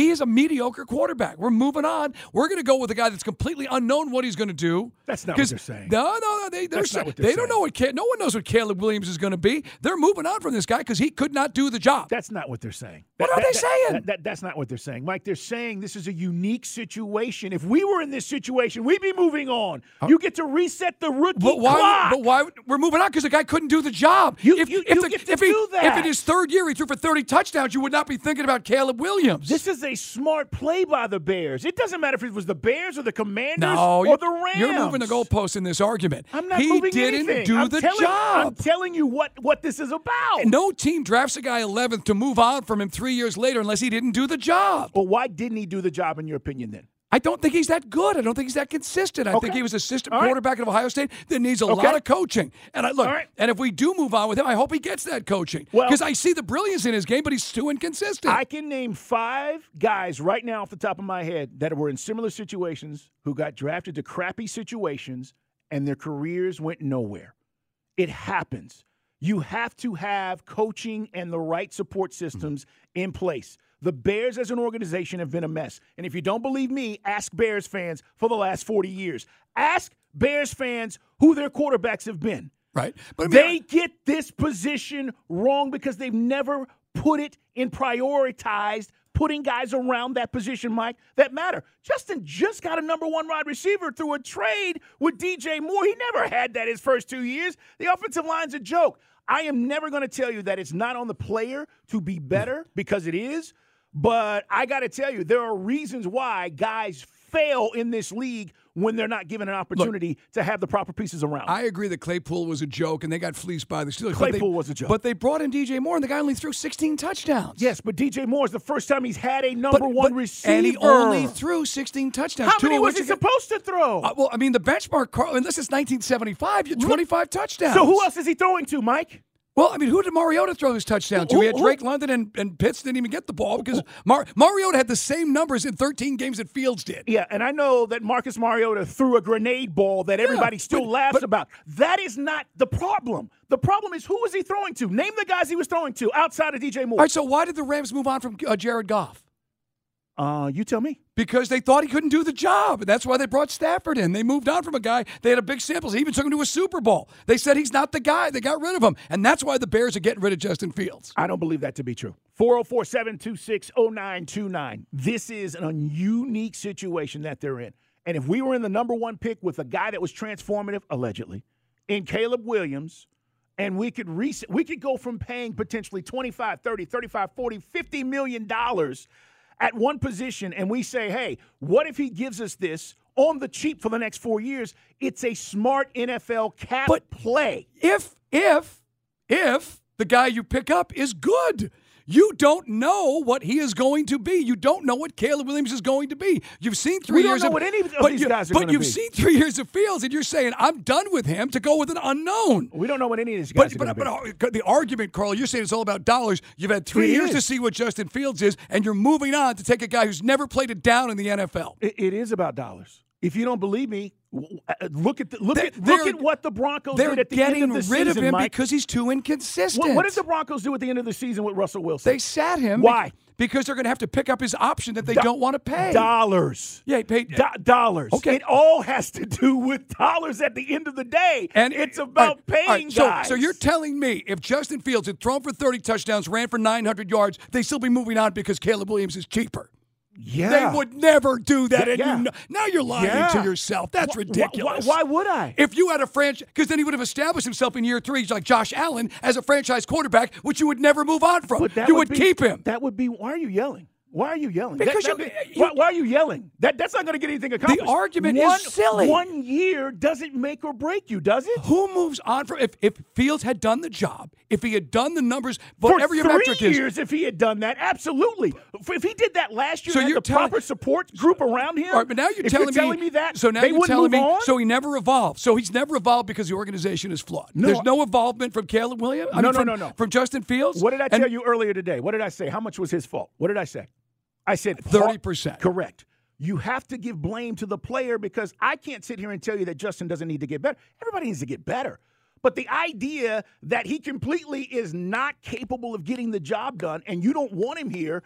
He is a mediocre quarterback. We're moving on. We're going to go with a guy that's completely unknown what he's going to do. That's not what they're saying. No, no, no. They, they're That's not saying, what they're they don't know what no one knows what Caleb Williams is going to be. They're moving on from this guy because he could not do the job. That's not what they're saying. What That- are they that- saying? that- that- that's not what they're saying. Mike, they're saying this is a unique situation. If we were in this situation, we'd be moving on. You get to reset the rookie But why? clock. But why? We're moving on because the guy couldn't do the job. You- if, you- if you the- get to if he, do that. If in his third year he threw for 30 touchdowns, you would not be thinking about Caleb Williams. This is a smart play by the Bears. It doesn't matter if it was the Bears or the Commanders no, or the Rams. you're moving the goalposts in this argument. I'm not he moving didn't anything. do I'm the telling, job. I'm telling you what, what this is about. no team drafts a guy 11th to move on from him three years later unless he didn't do the job. Well, why didn't he do the job, in your opinion, then? I don't think he's that good. I don't think he's that consistent. I think he was assistant All right. quarterback at Ohio State that needs a Okay. lot of coaching. And I look, right. and if we do move on with him, I hope he gets that coaching Well- because I see the brilliance in his game, but he's too inconsistent. I can name five guys right now off the top of my head that were in similar situations who got drafted to crappy situations and their careers went nowhere. It happens. You have to have coaching and the right support mm-hmm. systems in place. The Bears as an organization have been a mess. And if you don't believe me, ask Bears fans for the last 40 years. Ask Bears fans who their quarterbacks have been. right? But I mean, They get this position wrong because they've never put it in prioritized putting guys around that position, Mike, that matter. Justin just got a number one wide receiver through a trade with DJ Moore. He never had that his first two years. The offensive line's a joke. I am never going to tell you that it's not on the player to be better because it is, but I got to tell you, there are reasons why guys fail in this league when they're not given an opportunity to have the proper pieces around. I agree that Claypool was a joke and they got fleeced by the Steelers. but they- Claypool was a joke. But they brought in DJ Moore and the guy only threw 16 touchdowns. Yes, but DJ Moore is the first time he's had a But- number one but- receiver. And he only threw 16 touchdowns. How two many was he supposed to throw? Uh, well, I mean, the benchmark, Carl, and this is 1975, you had 25 touchdowns. so who else is he throwing to, Mike? Well, I mean, who did Mariota throw his touchdown to? Who- he had who- Drake London and, and Pitts didn't even get the ball because Mar- Mariota had the same numbers in 13 games that Fields did. Yeah, and I know that Marcus Mariota threw a grenade ball that everybody still but- laughs but- about. That is not the problem. The problem is who was he throwing to? Name the guys he was throwing to outside of DJ Moore. All right, so why did the Rams move on from uh, Jared Goff? Uh, you tell me. Because they thought he couldn't do the job. That's why they brought Stafford in. They moved on from a guy. They had a big sample. He even took him to a Super Bowl. They said he's not the guy. They got rid of him. And that's why the Bears are getting rid of Justin Fields. I don't believe that to be true. 404 726 0929. This is an unique situation that they're in. And if we were in the number one pick with a guy that was transformative, allegedly, in Caleb Williams, and we could reset, we could go from paying potentially 25, 30, 35, 40, 50 million dollars at one position and we say, "Hey, what if he gives us this on the cheap for the next 4 years?" It's a smart NFL cap But- play. If, if, if the guy you pick up is good. You don't know what he is going to be. You don't know what Caleb Williams is going to be. You've seen three years of any of but these guys, but you've seen three years of Fields, and you're saying I'm done with him to go with an unknown. We don't know what any of these guys But are but, but uh, the argument, Carl, you're saying it's all about dollars. You've had three It years is. to see what Justin Fields is, and you're moving on to take a guy who's never played it down in the NFL. It- it is about dollars. If you don't believe me, Uh, look at the, look They- at look at what the Broncos did at the getting end of the rid season, of him Mike. because he's too inconsistent. What, what did the Broncos do at the end of the season with Russell Wilson? They sat him. Why? Because they're going to have to pick up his option that they Do- don't want to pay. dollars. Yeah, he paid. Do- dollars. Okay. It all has to do with dollars at the end of the day. And it's about right, paying right, so, guys. So you're telling me if Justin Fields had thrown for 30 touchdowns, ran for 900 yards, they still be moving on because Caleb Williams is cheaper. Yeah. They would never do that. Yeah, and yeah. you know, now you're lying Yeah. to yourself. That's Wh- wh- ridiculous. Why, why would I? If you had a franchise, because then he would have established himself in year three, like Josh Allen, as a franchise quarterback, which you would never move on from. But that you would would be- keep him. That would be. Why are you yelling? Why are you yelling? Because That- that- uh, you- why, why are you yelling? That that's not going to get anything accomplished. The argument is one, silly. One year doesn't make or break you, does it? Who moves on from if, if Fields had done the job, if he had done the numbers, For whatever your metric is, years, if he had done that, absolutely. If he did that last year, So you're the proper support group around him. Right, but now you're telling, you're telling me, that. So now they you're telling me. on? So he never evolved. So he's never evolved because the organization is flawed. No. There's no involvement from Caleb Williams. I No, mean, no, from, no, no. From Justin Fields. What did I And tell you earlier today? What did I say? How much was his fault? What did I say? I said 30%. Correct. You have to give blame to the player because I can't sit here and tell you that Justin doesn't need to get better. Everybody needs to get better. But the idea that he completely is not capable of getting the job done and you don't want him here,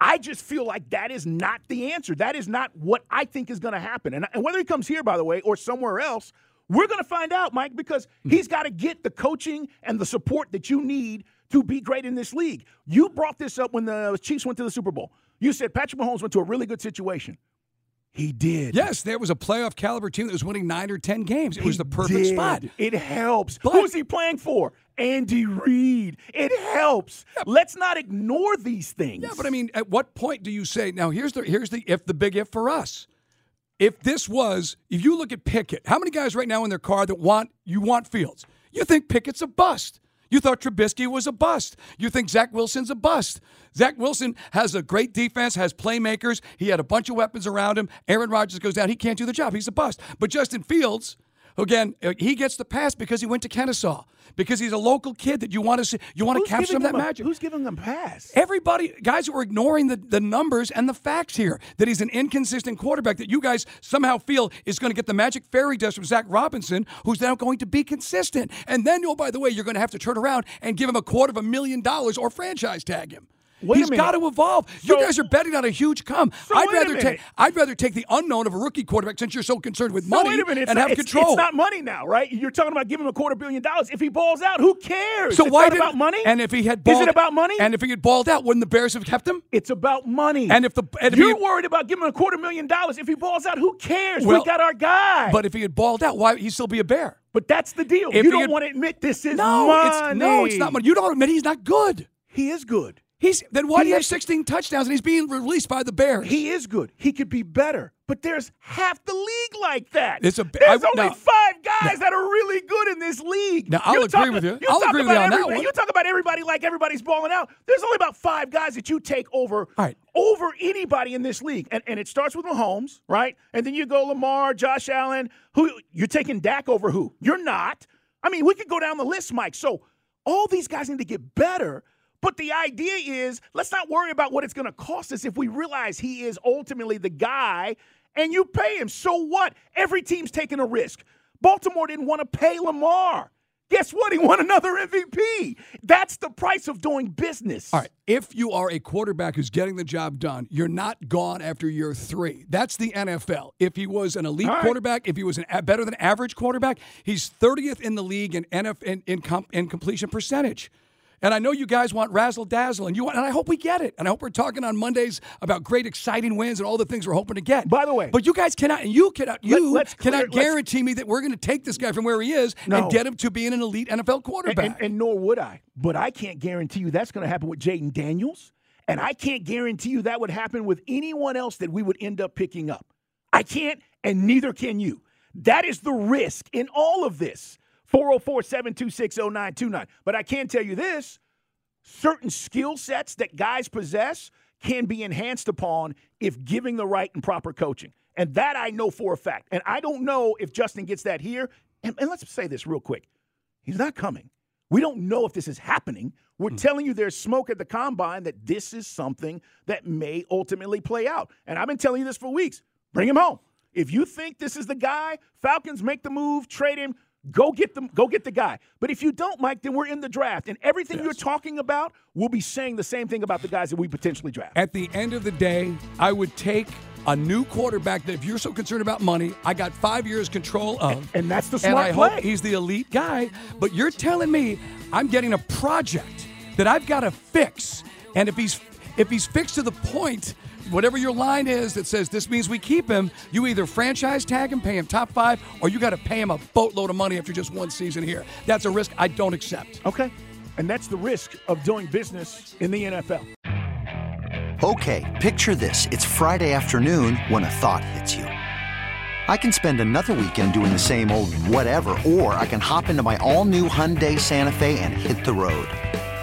I just feel like that is not the answer. That is not what I think is going to happen. And, and whether he comes here, by the way, or somewhere else, we're going to find out, Mike, because hmm. he's got to get the coaching and the support that you need to be great in this league. You brought this up when the Chiefs went to the Super Bowl. You said Patrick Mahomes went to a really good situation. He did. Yes, there was a playoff caliber team that was winning nine or ten games. It was the perfect did. spot. It helps. But- Who's he playing for? Andy Reid. It helps. Let's not ignore these things. Yeah, but I mean, at what point do you say now? Here's the here's the if the big if for us. If this was, if you look at Pickett, how many guys right now in their car that want you want Fields? You think Pickett's a bust. You thought Trubisky was a bust. You think Zach Wilson's a bust. Zach Wilson has a great defense, has playmakers. He had a bunch of weapons around him. Aaron Rodgers goes down. He can't do the job. He's a bust. But Justin Fields, again, uh, he gets the pass because he went to Kennesaw, because he's a local kid that you want to see. You want to capture some of that a- magic. Who's giving him pass? Everybody, guys who are ignoring the, the numbers and the facts here, that he's an inconsistent quarterback that you guys somehow feel is going to get the magic fairy dust from Zac Robinson, who's now going to be consistent. And then, oh, by the way, you're going to have to turn around and give him a quarter of a million dollars or franchise tag him. Wait He's got to evolve. you guys are betting on a huge come. So I'd rather take I'd rather take the unknown of a rookie quarterback since you're so concerned with So money wait a minute. It's and not, have it's- control. It's not money now, right? You're talking about giving him a quarter billion dollars. If he balls out, who cares? so it's why did about money? And if he had Is it about money? And if he had balled out, wouldn't the Bears have kept him? it's about money. And if the and if you're he, worried about giving him a quarter million dollars, if he balls out, who cares? Well, we got our guy. But if he had balled out, why would he still be a bear? But that's the deal. If you don't had- want to admit this is No, money. it's no, it's not money. You don't want to admit he's not good. He is good. He's then why do you have 16 touchdowns and he's being released by the Bears? He is good. He could be better. But there's half the league like that. It's a there's I- only now- five guys that are really good in this league. Now, I'll You agree talk- with you. You I'll agree with you on that one. You talk about everybody like everybody's balling out. There's only about five guys that you take over right. over anybody in this league. And, and it starts with Mahomes, right? And then you go Lamar, Josh Allen. Who you're taking Dak over who? You're not. I mean, we could go down the list, Mike. So all these guys need to get better. But the idea is let's not worry about what it's going to cost us if we realize he is ultimately the guy and you pay him. So what? Every team's taking a risk. Baltimore didn't want to pay Lamar. Guess what? He won another MVP. That's the price of doing business. All right. If you are a quarterback who's getting the job done, you're not gone after year three. That's the NFL. If he was an elite right. quarterback, if he was an a better than average quarterback, he's 30th in the league in NF in, in, com, in completion percentage. And I know you guys want razzle dazzle, and you want, and I hope we get it. And I hope we're talking on Mondays about great, exciting wins and all the things we're hoping to get. By the way- but you guys cannot, and you cannot, you let's clear- cannot guarantee me that we're going to take this guy from where he is No. and get him to being an elite NFL And, quarterback. and, and nor would I. But I can't guarantee you that's going to happen with Jayden Daniels. And I can't guarantee you that would happen with anyone else that we would end up picking up. I can't, and neither can you. That is the risk in all of this. 404 726 0929. But I can tell you this certain skill sets that guys possess can be enhanced upon if giving the right and proper coaching. And that I know for a fact. And I don't know if Justin gets that here. And, and let's say this real quick he's not coming. We don't know if this is happening. We're hmm. telling you there's smoke at the combine that this is something that may ultimately play out. And I've been telling you this for weeks. Bring him home. If you think this is the guy, Falcons make the move, trade him, go get them, go get the guy. But if you don't, Mike, then we're in the draft, and everything you're talking about, we'll be saying the same thing about the guys that we potentially draft. At the end of the day, I would take a new quarterback that if you're so concerned about money, I got five years control of. And that's the And smart I play. hope he's the elite guy. But you're telling me I'm getting a project that I've got to fix. And if he's if he's fixed to the point, whatever your line is that says this means we keep him, you either franchise tag him, pay him top five, or you got to pay him a boatload of money after just one season here. That's a risk I don't accept. Okay. And that's the risk of doing business in the NFL. Okay, picture this. It's Friday afternoon when a thought hits you. I can spend another weekend doing the same old whatever, or I can hop into my all new Hyundai Santa Fe and hit the road.